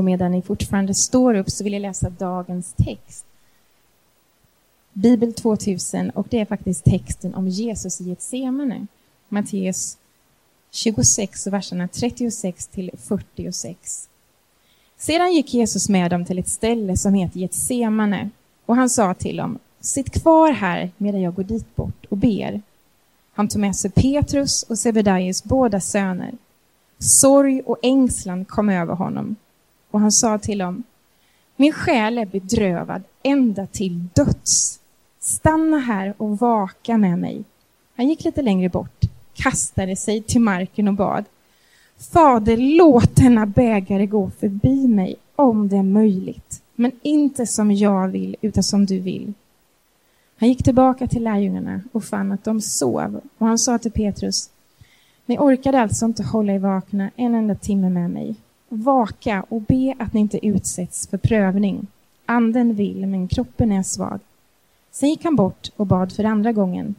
Och medan ni fortfarande står upp så vill jag läsa dagens text. Bibel 2000 och det är faktiskt texten om Jesus i Getsemane. Matteus 26, verserna 36 till 46. Sedan gick Jesus med dem till ett ställe som heter Getsemane och han sa till dem, sitt kvar här medan jag går dit bort och ber. Han tog med sig Petrus och Sebedaios båda söner. Sorg och ängslan kom över honom och han sa till dem, min själ är bedrövad ända till döds. Stanna här och vaka med mig. Han gick lite längre bort, kastade sig till marken och bad. Fader, låt denna bägare gå förbi mig om det är möjligt, men inte som jag vill, utan som du vill. Han gick tillbaka till lärjungarna och fann att de sov, och han sa till Petrus, ni orkade alltså inte hålla er vakna en enda timme med mig. Vaka och be att ni inte utsätts för prövning. Anden vill, men kroppen är svag. Sen gick han bort och bad för andra gången.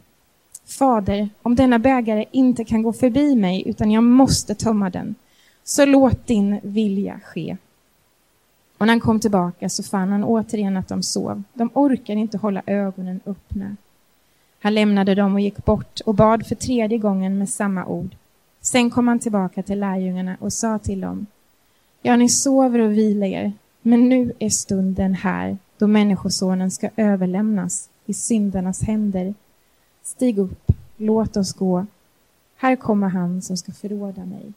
Fader, om denna bägare inte kan gå förbi mig, utan jag måste tömma den, så låt din vilja ske. Och när han kom tillbaka så fann han återigen att de sov. De orkade inte hålla ögonen öppna. Han lämnade dem och gick bort och bad för tredje gången med samma ord. Sen kom han tillbaka till lärjungarna och sa till dem. Ja, ni sover och vilar er, men nu är stunden här då Människosonen ska överlämnas i syndarnas händer. Stig upp, låt oss gå. Här kommer han som ska förråda mig.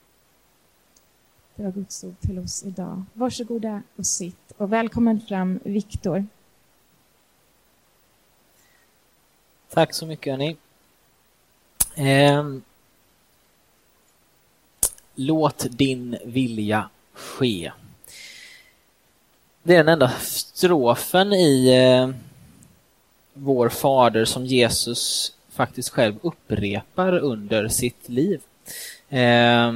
Det var Guds ord till oss idag. Varsågoda och sitt och välkommen fram Viktor. Tack så mycket hörni. Eh, låt din vilja ske. Det är den enda strofen i eh, Vår Fader som Jesus faktiskt själv upprepar under sitt liv. Eh,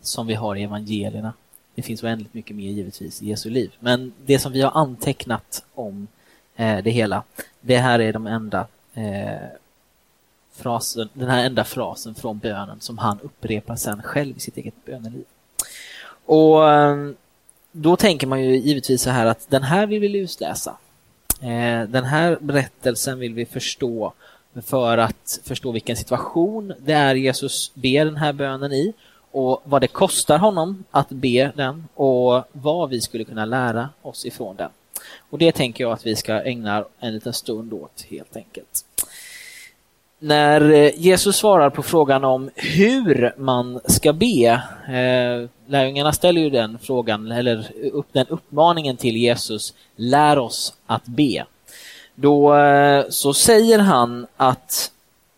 som vi har i evangelierna. Det finns oändligt mycket mer givetvis i Jesu liv. Men det som vi har antecknat om eh, det hela, det här är de enda eh, frasen, den här enda frasen från bönen som han upprepar sen själv i sitt eget böneliv. Och eh, då tänker man ju givetvis så här att den här vill vi lusläsa. Eh, den här berättelsen vill vi förstå för att förstå vilken situation det är Jesus ber den här bönen i och vad det kostar honom att be den och vad vi skulle kunna lära oss ifrån den. Och det tänker jag att vi ska ägna en liten stund åt helt enkelt. När eh, Jesus svarar på frågan om hur man ska be, lärjungarna ställer ju den frågan, eller upp, den uppmaningen till Jesus, lär oss att be. Då eh, så säger han att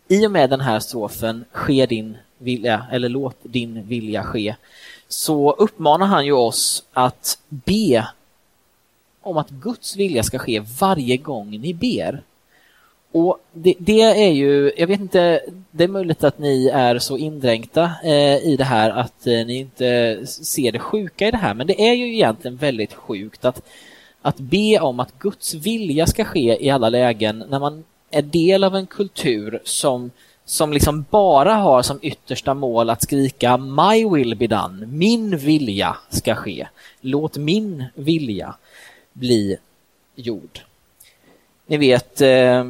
i och med den här strofen, sker din vilja, eller låt din vilja ske, så uppmanar han ju oss att be om att Guds vilja ska ske varje gång ni ber. Och det, det, är ju, jag vet inte, det är möjligt att ni är så indränkta eh, i det här att eh, ni inte ser det sjuka i det här, men det är ju egentligen väldigt sjukt att, att be om att Guds vilja ska ske i alla lägen när man är del av en kultur som, som liksom bara har som yttersta mål att skrika My will be done, min vilja ska ske, låt min vilja bli gjord. Ni vet, eh,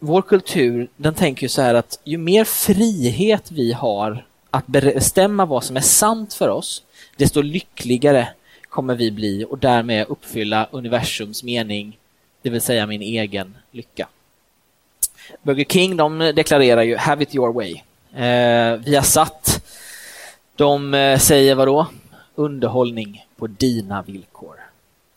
vår kultur den tänker ju så här att ju mer frihet vi har att bestämma vad som är sant för oss, desto lyckligare kommer vi bli och därmed uppfylla universums mening, det vill säga min egen lycka. Burger King de deklarerar ju “Have it your way”. Eh, vi har satt, de eh, säger vadå? Underhållning på dina villkor.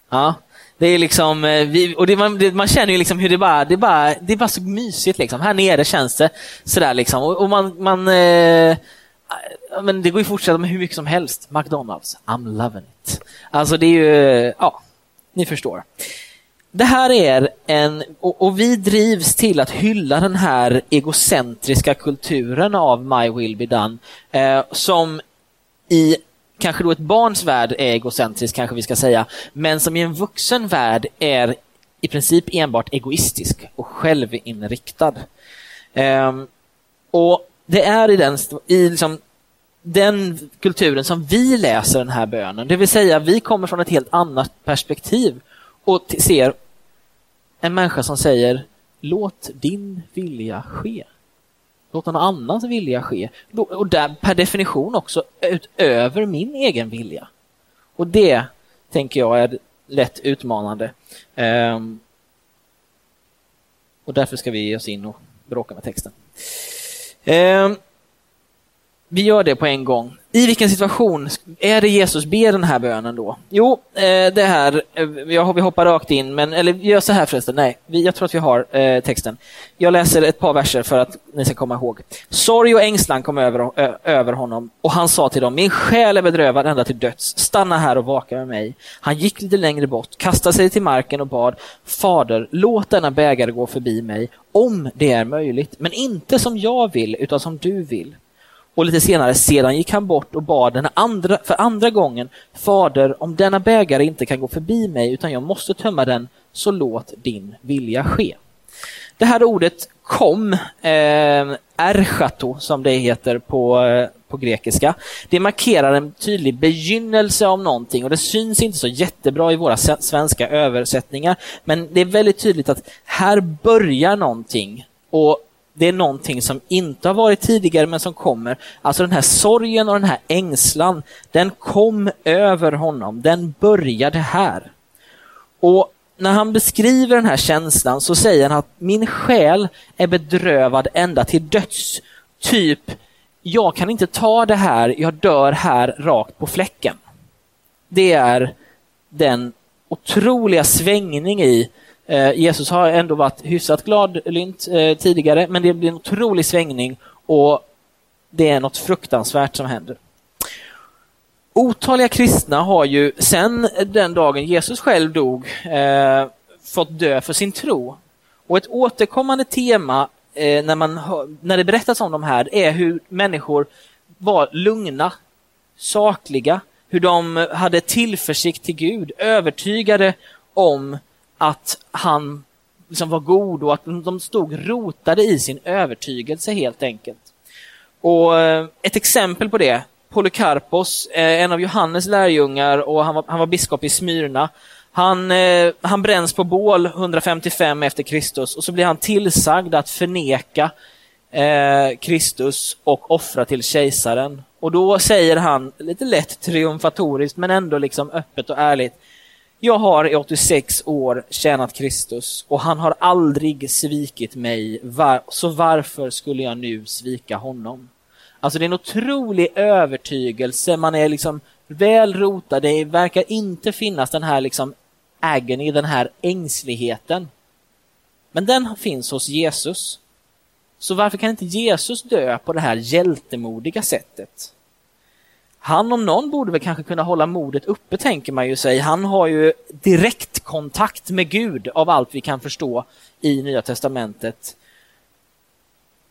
Ja, det är liksom, eh, vi, och det, man, det, man känner ju liksom hur det bara, det bara, det är bara så mysigt liksom. Här nere känns det sådär liksom. Och, och man, man eh, men det går ju att fortsätta med hur mycket som helst. McDonalds, I'm loving it. Alltså det är ju, ja, ni förstår. Det här är en, och, och, vi drivs till att hylla den här egocentriska kulturen av My Will Be Done, eh, som i kanske då ett barns värld är egocentrisk, kanske vi ska säga, men som i en vuxen värld är i princip enbart egoistisk och självinriktad. Um, och det är i den, i liksom, den kulturen som vi läser den här bönen. Det vill säga, vi kommer från ett helt annat perspektiv och ser en människa som säger låt din vilja ske. Låt någon annans vilja ske. Och där per definition också utöver min egen vilja. Och det tänker jag är lätt utmanande. Um, och därför ska vi ge oss in och bråka med texten. Um, vi gör det på en gång. I vilken situation är det Jesus ber den här bönen då? Jo, eh, det här, eh, vi hoppar rakt in, men, eller vi gör så här förresten, nej, jag tror att vi har eh, texten. Jag läser ett par verser för att ni ska komma ihåg. Sorg och ängslan kom över, över honom och han sa till dem, min själ är bedrövad ända till döds, stanna här och vaka med mig. Han gick lite längre bort, kastade sig till marken och bad, Fader, låt denna bägare gå förbi mig, om det är möjligt, men inte som jag vill, utan som du vill. Och lite senare, sedan gick han bort och bad den andra, för andra gången, Fader, om denna bägare inte kan gå förbi mig utan jag måste tömma den, så låt din vilja ske. Det här ordet kom, eh, erchato som det heter på, eh, på grekiska, det markerar en tydlig begynnelse av någonting och det syns inte så jättebra i våra svenska översättningar, men det är väldigt tydligt att här börjar någonting och det är någonting som inte har varit tidigare men som kommer. Alltså den här sorgen och den här ängslan, den kom över honom. Den började här. Och när han beskriver den här känslan så säger han att min själ är bedrövad ända till döds. Typ, jag kan inte ta det här, jag dör här rakt på fläcken. Det är den otroliga svängning i Eh, Jesus har ändå varit hyfsat gladlynt eh, tidigare, men det blir en otrolig svängning och det är något fruktansvärt som händer. Otaliga kristna har ju sedan den dagen Jesus själv dog eh, fått dö för sin tro. Och ett återkommande tema eh, när, man, när det berättas om de här är hur människor var lugna, sakliga, hur de hade tillförsikt till Gud, övertygade om att han liksom var god och att de stod rotade i sin övertygelse helt enkelt. Och eh, Ett exempel på det, Polycarpos, eh, en av Johannes lärjungar och han var, han var biskop i Smyrna. Han, eh, han bränns på bål 155 efter Kristus och så blir han tillsagd att förneka eh, Kristus och offra till kejsaren. Och då säger han, lite lätt triumfatoriskt men ändå liksom öppet och ärligt, jag har i 86 år tjänat Kristus och han har aldrig svikit mig, så varför skulle jag nu svika honom? Alltså det är en otrolig övertygelse, man är liksom väl rotad, det verkar inte finnas den här liksom agony, den här ängsligheten. Men den finns hos Jesus. Så varför kan inte Jesus dö på det här hjältemodiga sättet? Han om någon borde väl kanske kunna hålla modet uppe, tänker man ju sig. Han har ju direkt kontakt med Gud av allt vi kan förstå i Nya Testamentet.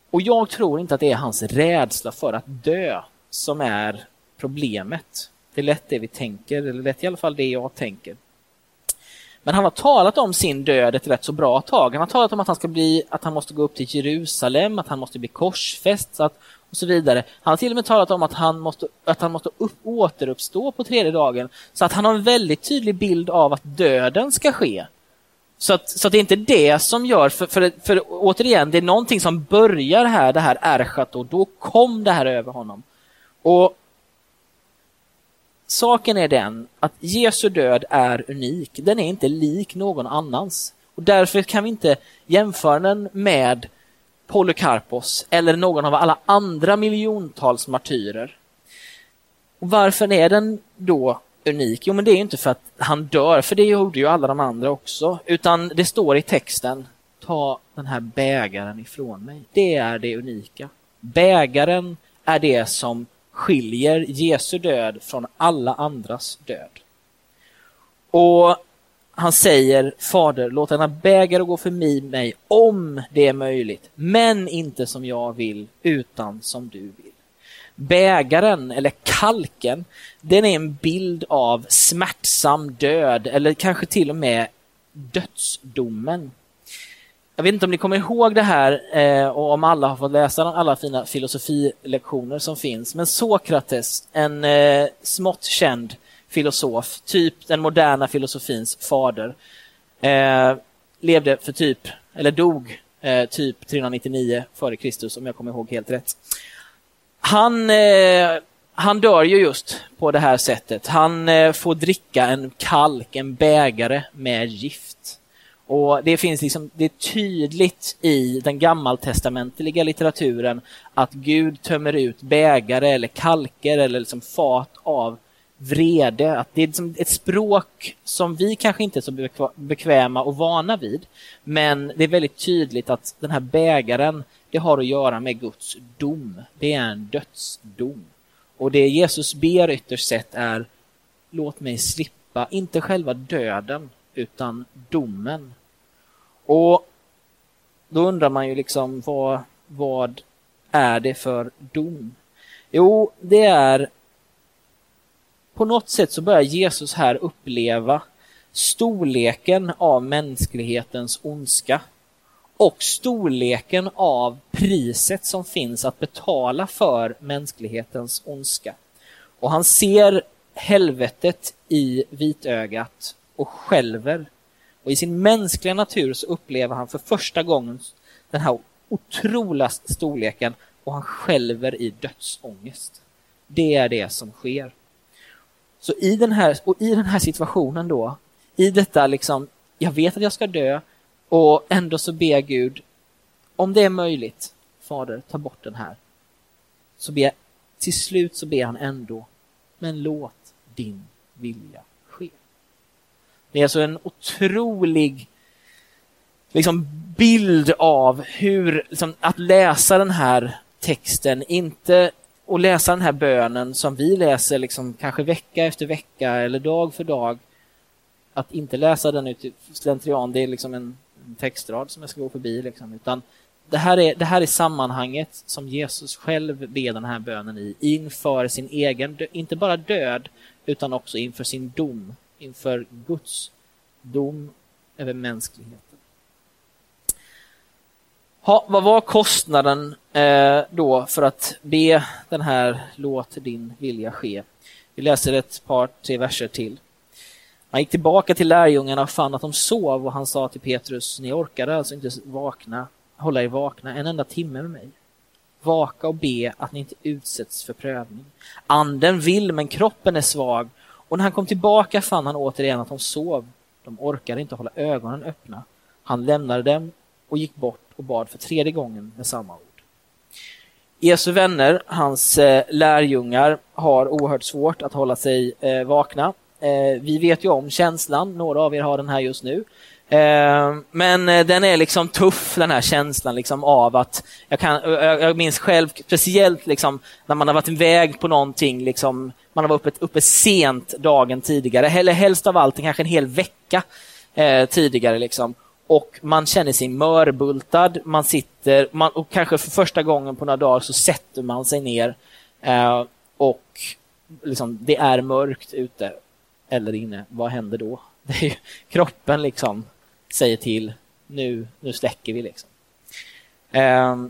Och jag tror inte att det är hans rädsla för att dö som är problemet. Det är lätt det vi tänker, eller lätt i alla fall det jag tänker. Men han har talat om sin död ett rätt så bra tag. Han har talat om att han ska bli, att han måste gå upp till Jerusalem, att han måste bli korsfäst, att och så vidare. Han har till och med talat om att han måste, att han måste upp, återuppstå på tredje dagen. Så att han har en väldigt tydlig bild av att döden ska ske. Så att, så att det är inte det som gör, för, för, för återigen, det är någonting som börjar här, det här ärchat och då kom det här över honom. Och Saken är den att Jesu död är unik. Den är inte lik någon annans. Och Därför kan vi inte jämföra den med Polycarpos eller någon av alla andra miljontals martyrer. Och varför är den då unik? Jo, men det är inte för att han dör, för det gjorde ju alla de andra också, utan det står i texten ta den här bägaren ifrån mig. Det är det unika. Bägaren är det som skiljer Jesu död från alla andras död. Och han säger Fader, låt denna bägare gå förbi mig om det är möjligt, men inte som jag vill, utan som du vill. Bägaren, eller kalken, den är en bild av smärtsam död, eller kanske till och med dödsdomen. jag vet inte om ni kommer ihåg det här eh, och om alla har fått läsa alla fina filosofilektioner som finns. Men Sokrates, en eh, smått känd filosof, typ den moderna filosofins fader, eh, levde för typ, eller dog eh, typ 399 före Kristus om jag kommer ihåg helt rätt. Han, eh, han dör ju just på det här sättet. Han eh, får dricka en kalk, en bägare med gift. Och Det finns liksom, det är tydligt i den gammaltestamentliga litteraturen att Gud tömmer ut bägare eller kalker eller liksom fat av vrede. Att det är liksom ett språk som vi kanske inte är så bekväma och vana vid. Men det är väldigt tydligt att den här bägaren, det har att göra med Guds dom. Det är en dödsdom. Och det Jesus ber ytterst sett är låt mig slippa, inte själva döden, utan domen. Och då undrar man ju liksom vad, vad är det för dom? Jo, det är på något sätt så börjar Jesus här uppleva storleken av mänsklighetens ondska och storleken av priset som finns att betala för mänsklighetens ondska. Och han ser helvetet i vitögat och skälver. Och i sin mänskliga natur så upplever han för första gången den här otroliga storleken och han skälver i dödsångest. Det är det som sker. Så i den här, och i den här situationen då, i detta liksom, jag vet att jag ska dö och ändå så ber Gud, om det är möjligt, Fader, ta bort den här. Så ber, till slut så ber han ändå, men låt din vilja ske. Det är alltså en otrolig liksom, bild av hur, liksom, att läsa den här texten, inte och läsa den här bönen som vi läser liksom kanske vecka efter vecka eller dag för dag. Att inte läsa den ut i slentrian, det är liksom en, textrad som jag ska gå förbi. Liksom, utan det här, är, det här är sammanhanget som Jesus själv ber den här bönen i inför sin egen, inte bara död, utan också inför sin dom, inför Guds dom över mänskligheten. Ha, vad var kostnaden eh, då för att be den här låt din vilja ske? Vi läser ett par, tre verser till. Han gick tillbaka till lärjungarna och fann att de sov och han sa till Petrus, ni orkade alltså inte vakna, hålla er vakna en enda timme med mig. Vaka och be att ni inte utsätts för prövning. Anden vill men kroppen är svag och när han kom tillbaka fann han återigen att de sov. De orkade inte hålla ögonen öppna. Han lämnade dem och gick bort och bad för tredje gången med samma ord. Jesu vänner, hans eh, lärjungar, har oerhört svårt att hålla sig eh, vakna. Eh, vi vet ju om känslan, några av er har den här just nu. Eh, men eh, den är liksom tuff, den här känslan liksom av att, jag, kan, jag minns själv, speciellt liksom när man har varit iväg på någonting, liksom, man har varit uppe, uppe sent dagen tidigare, eller helst av allt kanske en hel vecka eh, tidigare. Liksom och man känner sig mörbultad. Man sitter, man, och kanske för första gången på några dagar så sätter man sig ner eh, och liksom, det är mörkt ute eller inne. Vad händer då? Det är kroppen liksom säger till, nu, nu släcker vi. liksom. Eh,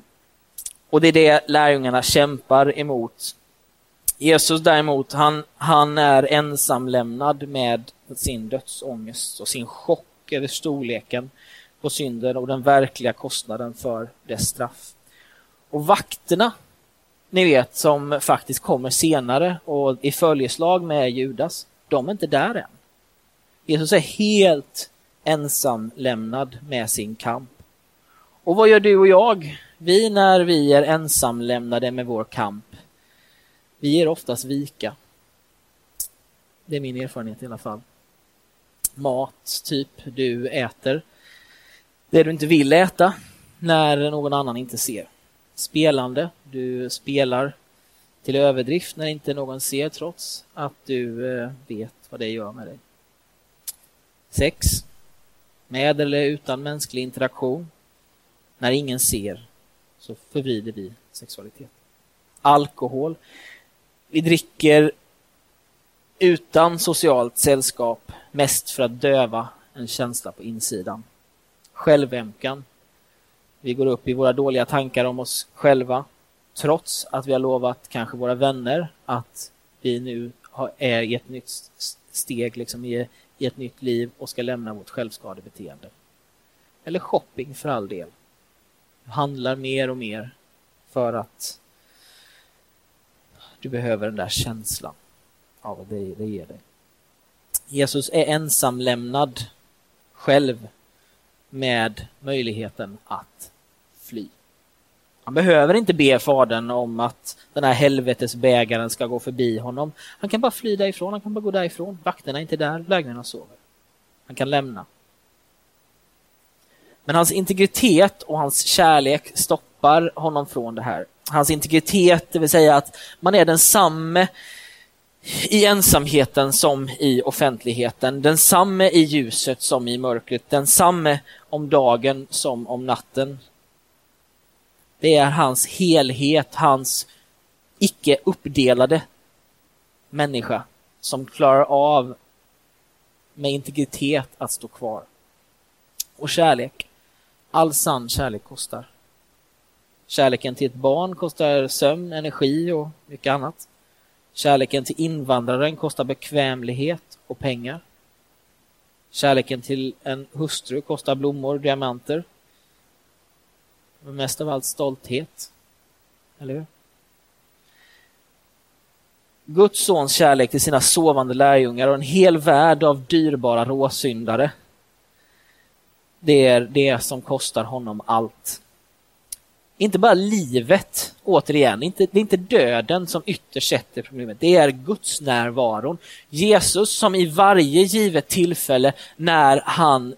och det är det lärjungarna kämpar emot. Jesus däremot, han, han är ensamlämnad med sin dödsångest och sin chock över storleken på synden och den verkliga kostnaden för dess straff. Och vakterna, ni vet, som faktiskt kommer senare och i följeslag med Judas, de är inte där än. Jesus är helt ensam lämnad med sin kamp. Och vad gör du och jag? Vi när vi är ensamlämnade med vår kamp, vi ger oftast vika. Det är min erfarenhet i alla fall. Mat, typ, du äter det du inte vill äta när någon annan inte ser. Spelande, du spelar till överdrift när inte någon ser trots att du eh, vet vad det gör med dig. Sex, med eller utan mänsklig interaktion. När ingen ser så förvrider vi sexualitet. Alkohol. Vi dricker utan socialt sällskap, mest för att döva en känsla på insidan självömkan. Vi går upp i våra dåliga tankar om oss själva trots att vi har lovat kanske våra vänner att vi nu är i ett nytt steg liksom i, i ett nytt liv och ska lämna vårt självskadebeteende. Eller shopping för all del. Du handlar mer och mer för att du behöver den där känslan av vad det, det ger dig. Jesus är ensamlämnad själv med möjligheten att fly. Han behöver inte be Fadern om att den här helvetesbägaren ska gå förbi honom. Han kan bara fly därifrån, han kan bara gå därifrån. Vakterna är inte där, lägenheterna sover. Han kan lämna. Men hans integritet och hans kärlek stoppar honom från det här. Hans integritet, det vill säga att man är densamme i ensamheten som i offentligheten, densamme i ljuset som i mörkret, densamme om dagen som om natten. Det är hans helhet, hans icke uppdelade människa som klarar av med integritet att stå kvar. Och kärlek. All sann kärlek kostar. Kärleken till ett barn kostar sömn, energi och mycket annat. Kärleken till invandraren kostar bekvämlighet och pengar. Kärleken till en hustru kostar blommor, och diamanter. Men mest av allt stolthet. Eller hur? Guds sons kärlek till sina sovande lärjungar och en hel värld av dyrbara råsyndare. Det är det som kostar honom allt. Inte bara livet, återigen, inte, det är inte döden som ytterst sätter problemet, det är Guds närvaron. Jesus som i varje givet tillfälle när han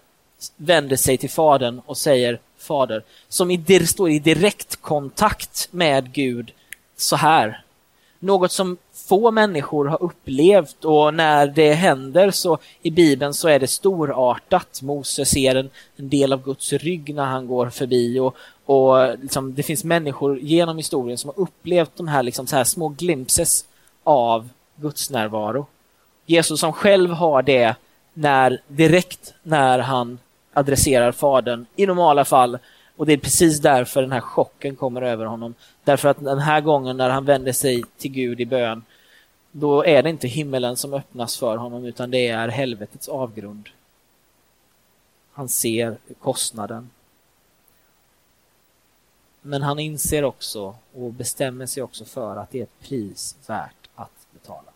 vänder sig till Fadern och säger Fader, som i, står i direktkontakt med Gud så här. Något som få människor har upplevt och när det händer så i Bibeln så är det storartat. Moses ser en, en del av Guds rygg när han går förbi och, och liksom, det finns människor genom historien som har upplevt de här, liksom, så här små glimpses av Guds närvaro. Jesus som själv har det när, direkt när han adresserar Fadern i normala fall och det är precis därför den här chocken kommer över honom. Därför att den här gången när han vänder sig till Gud i bön då är det inte himmelen som öppnas för honom utan det är helvetets avgrund. Han ser kostnaden. Men han inser också och bestämmer sig också för att det är ett pris värt att betala.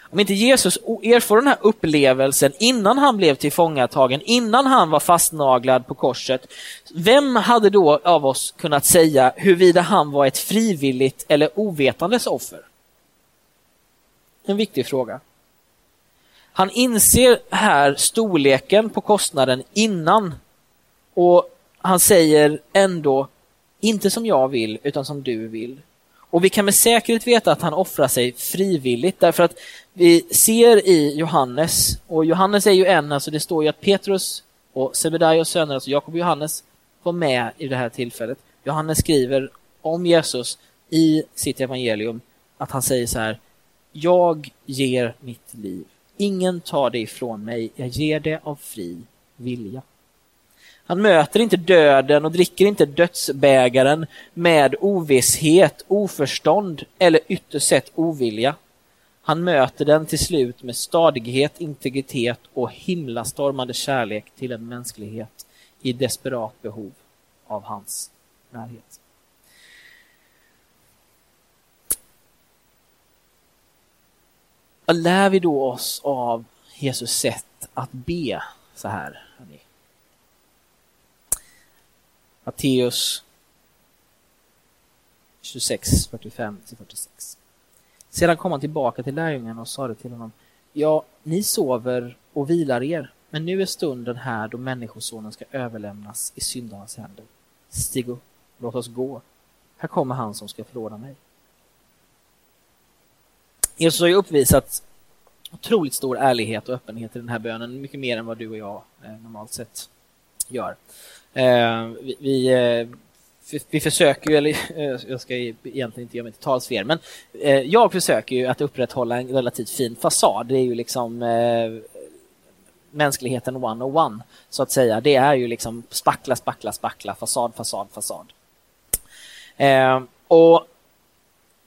Om inte Jesus erfor den här upplevelsen innan han blev tillfångatagen, innan han var fastnaglad på korset, vem hade då av oss kunnat säga huruvida han var ett frivilligt eller ovetandes offer? en viktig fråga. Han inser här storleken på kostnaden innan och han säger ändå inte som jag vill utan som du vill. Och vi kan med säkerhet veta att han offrar sig frivilligt därför att vi ser i Johannes, och Johannes är ju en, alltså det står ju att Petrus och Sebedaios söner, alltså Jakob och Johannes, var med i det här tillfället. Johannes skriver om Jesus i sitt evangelium att han säger så här jag ger mitt liv. Ingen tar det ifrån mig. Jag ger det av fri vilja. Han möter inte döden och dricker inte dödsbägaren med ovisshet, oförstånd eller ytterst sett ovilja. Han möter den till slut med stadighet, integritet och himlastormande kärlek till en mänsklighet i desperat behov av hans närhet. Vad lär vi då oss av Jesus sätt att be så här? Matteus 26, 45-46. Sedan kom han tillbaka till lärjungarna och sade till honom Ja, ni sover och vilar er, men nu är stunden här då Människosonen ska överlämnas i syndarnas händer. Stig upp, låt oss gå. Här kommer han som ska förråda mig. Jesus har ju uppvisat otroligt stor ärlighet och öppenhet i den här bönen, mycket mer än vad du och jag eh, normalt sett gör. Eh, vi, vi, eh, vi, försöker ju, eller eh, jag ska egentligen inte göra mig till talsfer, men eh, jag försöker ju att upprätthålla en relativt fin fasad. Det är ju liksom eh, mänskligheten one-on-one, så att säga. Det är ju liksom spackla, spackla, spackla, fasad, fasad, fasad. Eh, och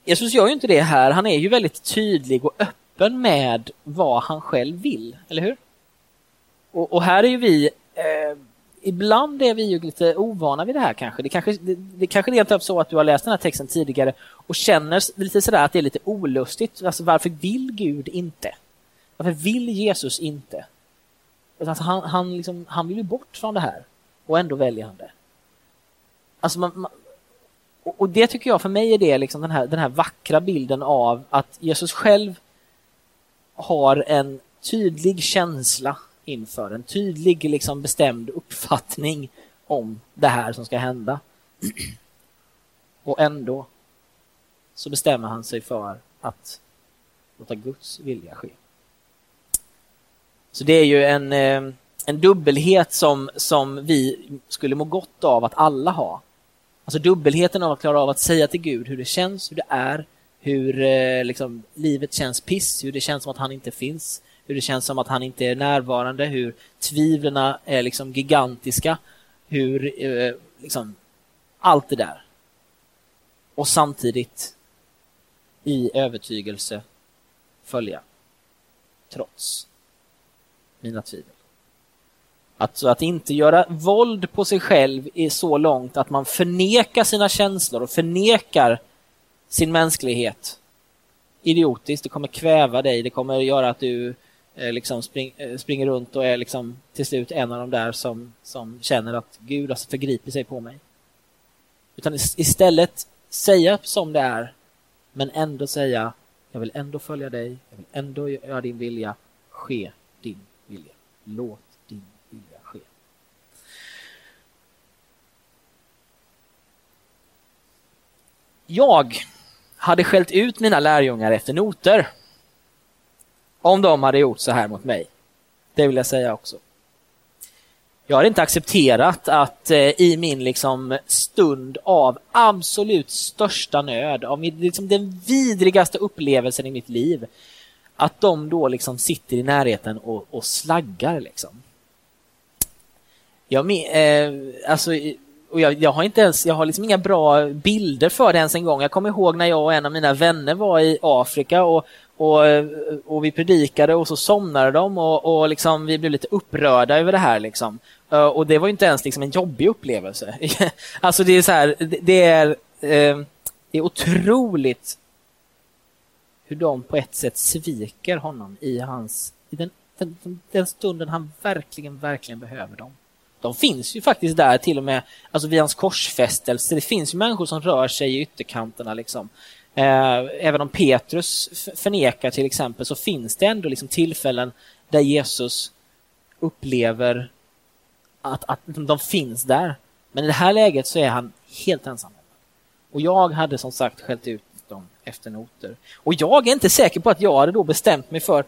Jesus gör ju inte det här. Han är ju väldigt tydlig och öppen med vad han själv vill, eller hur? Och, och här är ju vi eh, ibland är vi ju lite ovana vid det här kanske. Det kanske, det, det kanske rent av så att du har läst den här texten tidigare och känner lite sådär att det är lite olustigt. Alltså varför vill Gud inte? Varför vill Jesus inte? Alltså han, han, liksom, han vill ju bort från det här och ändå väljer han det. Alltså man, man, och det tycker jag för mig är det liksom den, här, den här vackra bilden av att Jesus själv har en tydlig känsla inför, en tydlig liksom bestämd uppfattning om det här som ska hända. Och ändå så bestämmer han sig för att låta Guds vilja ske. Så det är ju en, eh, en dubbelhet som, som vi skulle må gott av att alla ha. Alltså dubbelheten av att klara av att säga till Gud hur det känns, hur det är, hur eh, liksom, livet känns piss, hur det känns som att han inte finns, hur det känns som att han inte är närvarande, hur tvivlen är liksom gigantiska, hur eh, liksom, allt det där. Och samtidigt i övertygelse följa, trots mina tvivel. Att, att inte göra våld på sig själv är så långt att man förnekar sina känslor och förnekar sin mänsklighet. Idiotiskt, det kommer kväva dig, det kommer göra att du Eh, liksom spring, eh, springer runt och är liksom till slut en av de där som, som känner att Gud alltså har förgripit sig på mig. Utan istället säga som det är, men ändå säga jag vill ändå följa dig, jag vill ändå göra din vilja, ske din vilja. Låt din vilja ske. Jag hade skällt ut mina lärjungar efter noter om de hade gjort så här mot mig. Det vill jag säga också. Jag har inte accepterat att eh, i min liksom, stund av absolut största nöd, av min, liksom, den vidrigaste upplevelsen i mitt liv, att de då liksom sitter i närheten och, och slaggar. Liksom. Jag, eh, alltså, och jag, jag, har inte ens, jag har liksom inga bra bilder för det ens en gång. Jag kommer ihåg när jag och en av mina vänner var i Afrika och, och, eh, och vi predikade och så somnade de och, och liksom, vi blev lite upprörda över det här. Liksom. Eh, och det var inte ens liksom en jobbig upplevelse. alltså det är så här, det är, eh, det är otroligt hur de på ett sätt sviker honom i hans i den, den, den stunden han verkligen, verkligen behöver dem. De finns ju faktiskt där till och med alltså vid hans korsfästelse. Det finns ju människor som rör sig i ytterkanterna. Liksom. Eh, även om Petrus förnekar till exempel så finns det ändå liksom tillfällen där Jesus upplever att, att de finns där. Men i det här läget så är han helt ensam. Och jag hade som sagt skällt ut dem efter noter. Och jag är inte säker på att jag hade då bestämt mig för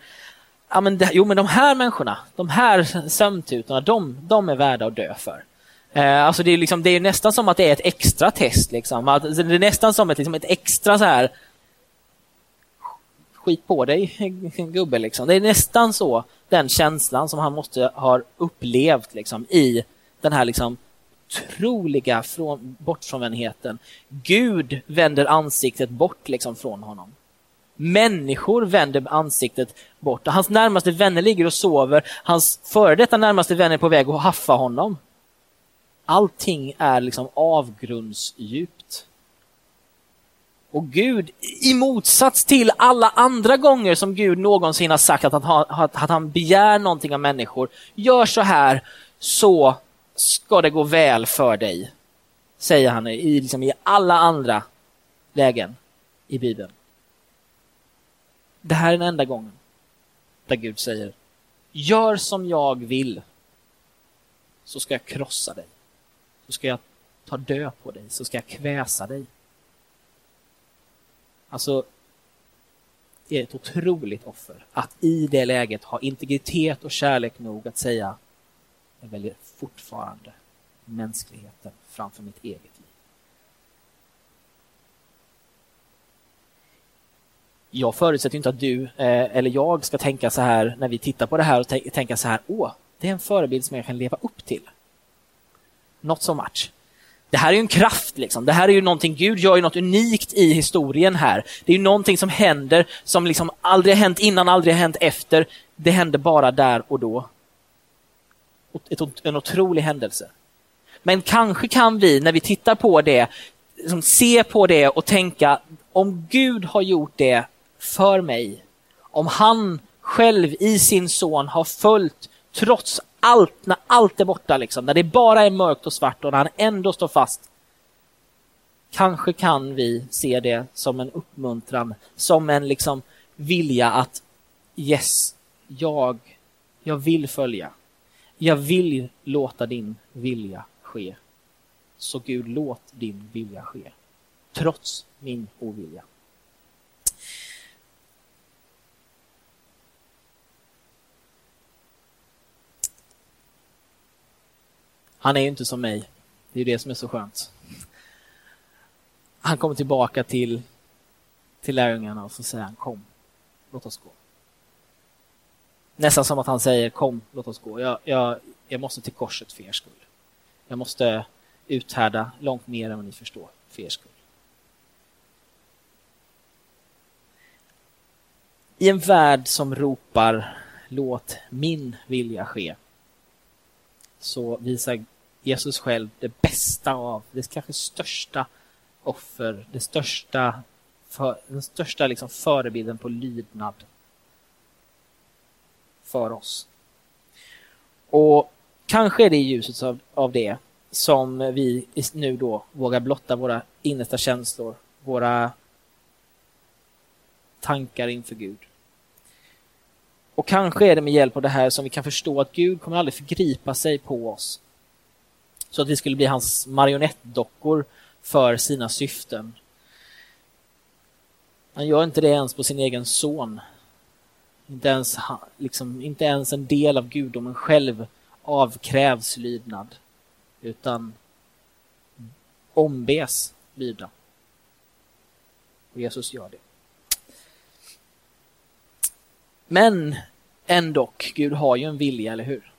ja, men det, jo, men de här människorna, de här sömntutorna, de, de är värda att dö för. Eh, alltså det, är liksom, det är nästan som att det är ett extra test. Liksom. Att, det är nästan som ett, liksom ett extra så här skit på dig gubbe. Liksom. Det är nästan så den känslan som han måste ha upplevt liksom, i den här liksom, otroliga från, bortfrånvändheten. Gud vänder ansiktet bort liksom, från honom. Människor vänder ansiktet bort. Hans närmaste vänner ligger och sover. Hans före detta närmaste vänner är på väg att haffa honom. Allting är liksom avgrundsdjupt. Och Gud, i motsats till alla andra gånger som Gud någonsin har sagt att han, att han begär någonting av människor, gör så här så ska det gå väl för dig. Säger han i, liksom i alla andra lägen i Bibeln. Det här är den enda gången där Gud säger Gör som jag vill så ska jag krossa dig. Så ska jag ta död på dig, så ska jag kväsa dig. Alltså, det är ett otroligt offer att i det läget ha integritet och kärlek nog att säga jag väljer fortfarande mänskligheten framför mitt eget liv. jag förutsätter inte att du eh, eller jag ska tänka så här när vi tittar på det här och tänka så här, åh, det är en förebild som jag kan leva upp till. Not so much. Det här är ju en kraft, liksom. det här är ju någonting, Gud gör ju något unikt i historien här. Det är ju någonting som händer som liksom aldrig har hänt innan, aldrig har hänt efter. Det händer bara där och då. En otrolig händelse. Men kanske kan vi, när vi tittar på det, liksom se på det och tänka, om Gud har gjort det för mig, om han själv i sin son har följt trots allt, när allt är borta, liksom, när det bara är mörkt och svart och när han ändå står fast. Kanske kan vi se det som en uppmuntran, som en liksom vilja att yes, jag, jag vill följa. Jag vill låta din vilja ske. Så Gud, låt din vilja ske. Trots min ovilja. Han är ju inte som mig. Det är det som är så skönt. Han kommer tillbaka till, till lärjungarna och så säger han kom, låt oss gå. Nästan som att han säger kom, låt oss gå. Jag, jag, jag måste till korset för er skull. Jag måste uthärda långt mer än vad ni förstår för er skull. I en värld som ropar låt min vilja ske så visar Jesus själv det bästa av, det kanske största offer, det största, för, den största liksom förebilden på lydnad för oss. Och kanske är det i ljuset av, av det som vi nu då vågar blotta våra innersta känslor, våra tankar inför Gud. Och kanske är det med hjälp av det här som vi kan förstå att Gud kommer aldrig förgripa sig på oss. Så att vi skulle bli hans marionettdockor för sina syften. Han gör inte det ens på sin egen son. Inte ens, liksom, inte ens en del av gudomen själv avkrävs lydnad, utan ombes lyda. Och Jesus gör det. Men ändå, Gud har ju en vilja, eller hur?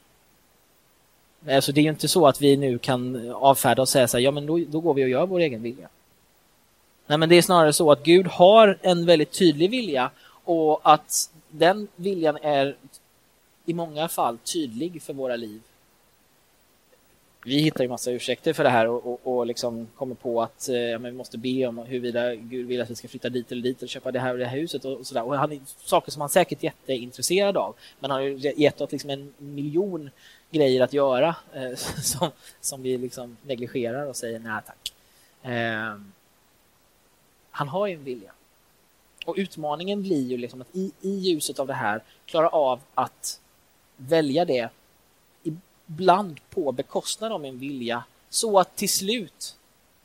Alltså det är ju inte så att vi nu kan avfärda och säga så här, ja men då, då går vi och gör vår egen vilja. Nej men det är snarare så att Gud har en väldigt tydlig vilja och att den viljan är i många fall tydlig för våra liv. Vi hittar ju massa ursäkter för det här och, och, och liksom kommer på att eh, ja, vi måste be om huruvida Gud vill att vi ska flytta dit eller dit och köpa det här och det här huset och, och sådär. Och han, saker som han säkert är jätteintresserad av. Men han har ju gett oss liksom en miljon grejer att göra eh, som, som vi liksom negligerar och säger nej tack. Eh, han har ju en vilja. Och utmaningen blir ju liksom att i, i ljuset av det här klara av att välja det ibland på bekostnad av min vilja så att till slut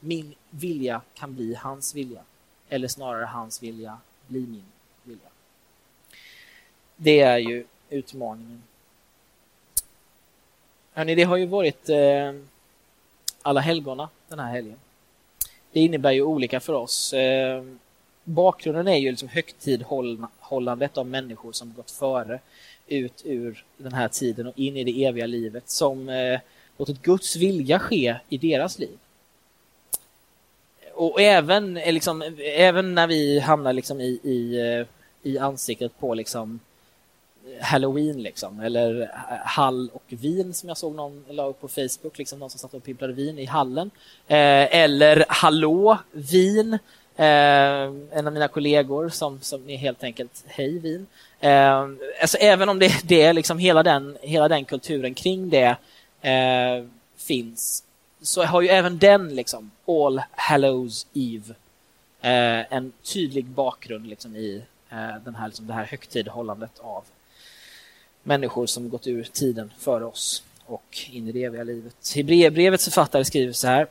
min vilja kan bli hans vilja. Eller snarare hans vilja bli min vilja. Det är ju utmaningen. Hörrni, det har ju varit eh, alla helgona den här helgen. Det innebär ju olika för oss. Eh, bakgrunden är ju liksom högtidhållandet av människor som gått före ut ur den här tiden och in i det eviga livet som eh, låtit Guds vilja ske i deras liv. Och även, eh, liksom, även när vi hamnar liksom i, i, eh, i ansiktet på liksom eh, Halloween liksom, eller hall och vin som jag såg någon la upp på Facebook, liksom någon som satt och pimplade vin i hallen. Eh, eller hallå vin, Eh, en av mina kollegor som, som är helt enkelt hej vin. Eh, alltså även om det, det är liksom hela den, hela den kulturen kring det eh, finns så har ju även den liksom All Hallows Eve eh, en tydlig bakgrund liksom i eh, den här, liksom det här högtidhållandet av människor som gått ur tiden före oss och in i det eviga livet. Hebreerbrevets författare skriver så här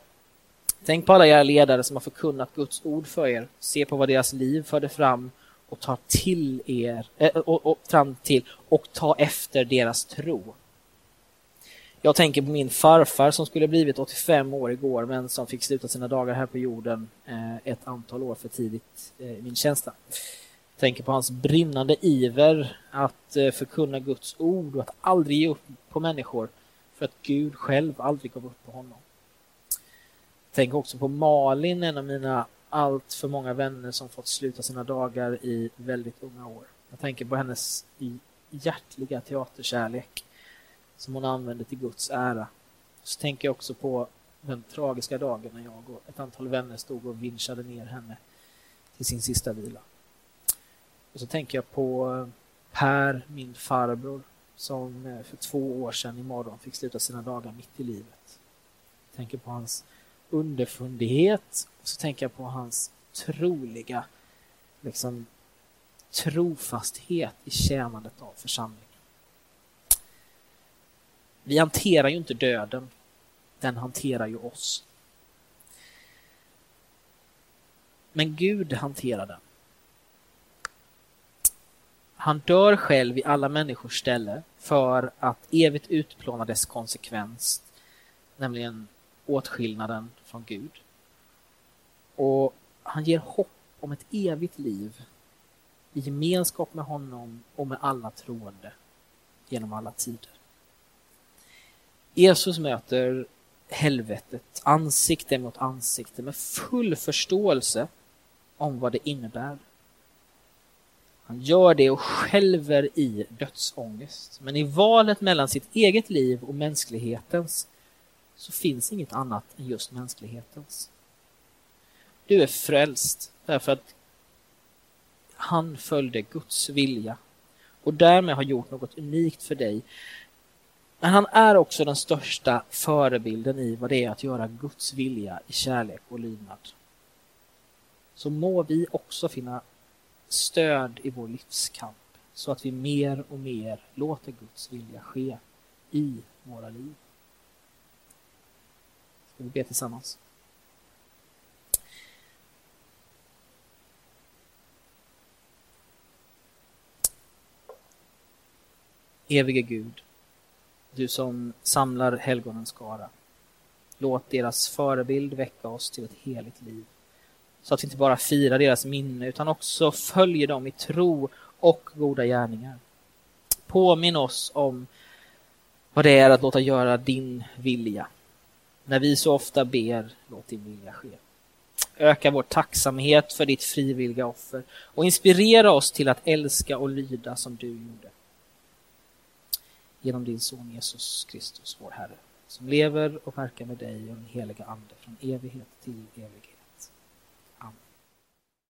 Tänk på alla era ledare som har förkunnat Guds ord för er. Se på vad deras liv förde fram och ta till er äh, och, och, fram till och ta efter deras tro. Jag tänker på min farfar som skulle blivit 85 år igår men som fick sluta sina dagar här på jorden eh, ett antal år för tidigt eh, min känsla. tänker på hans brinnande iver att eh, förkunna Guds ord och att aldrig ge upp på människor för att Gud själv aldrig gav upp på honom. Tänk också på Malin, en av mina allt för många vänner som fått sluta sina dagar i väldigt unga år. Jag tänker på hennes hjärtliga teaterkärlek som hon använde till Guds ära. Så tänker jag också på den tragiska dagen när jag och ett antal vänner stod och vinschade ner henne till sin sista vila. Och så tänker jag på eh, Per, min farbror, som eh, för två år sedan morgon fick sluta sina dagar mitt i livet. Jag tänker på hans underfundighet och så tänker jag på hans troliga liksom, trofasthet i tjänandet av församlingen. Vi hanterar ju inte döden, den hanterar ju oss. Men Gud hanterar den. Han dör själv i alla människors ställe för att evigt utplåna dess konsekvens, nämligen åtskillnaden från Gud. Och han ger hopp om ett evigt liv i gemenskap med honom och med alla troende genom alla tider. Jesus möter helvetet ansikte mot ansikte med full förståelse om vad det innebär. Han gör det och skälver i dödsångest. Men i valet mellan sitt eget liv och mänsklighetens så finns inget annat än just mänsklighetens. Du är frälst därför att han följde Guds vilja och därmed har gjort något unikt för dig. Men han är också den största förebilden i vad det är att göra Guds vilja i kärlek och lydnad. Så må vi också finna stöd i vår livskamp så att vi mer och mer låter Guds vilja ske i våra liv. Ska vi be tillsammans? Evige Gud, du som samlar helgonens skara. Låt deras förebild väcka oss till ett heligt liv. Så att vi inte bara firar deras minne utan också följer dem i tro och goda gärningar. Påminn oss om vad det är att låta göra din vilja. När vi så ofta ber, låt din vilja ske. Öka vår tacksamhet för ditt frivilliga offer och inspirera oss till att älska och lyda som du gjorde genom din son Jesus Kristus, vår Herre, som lever och verkar med dig och den heliga Ande från evighet till evighet.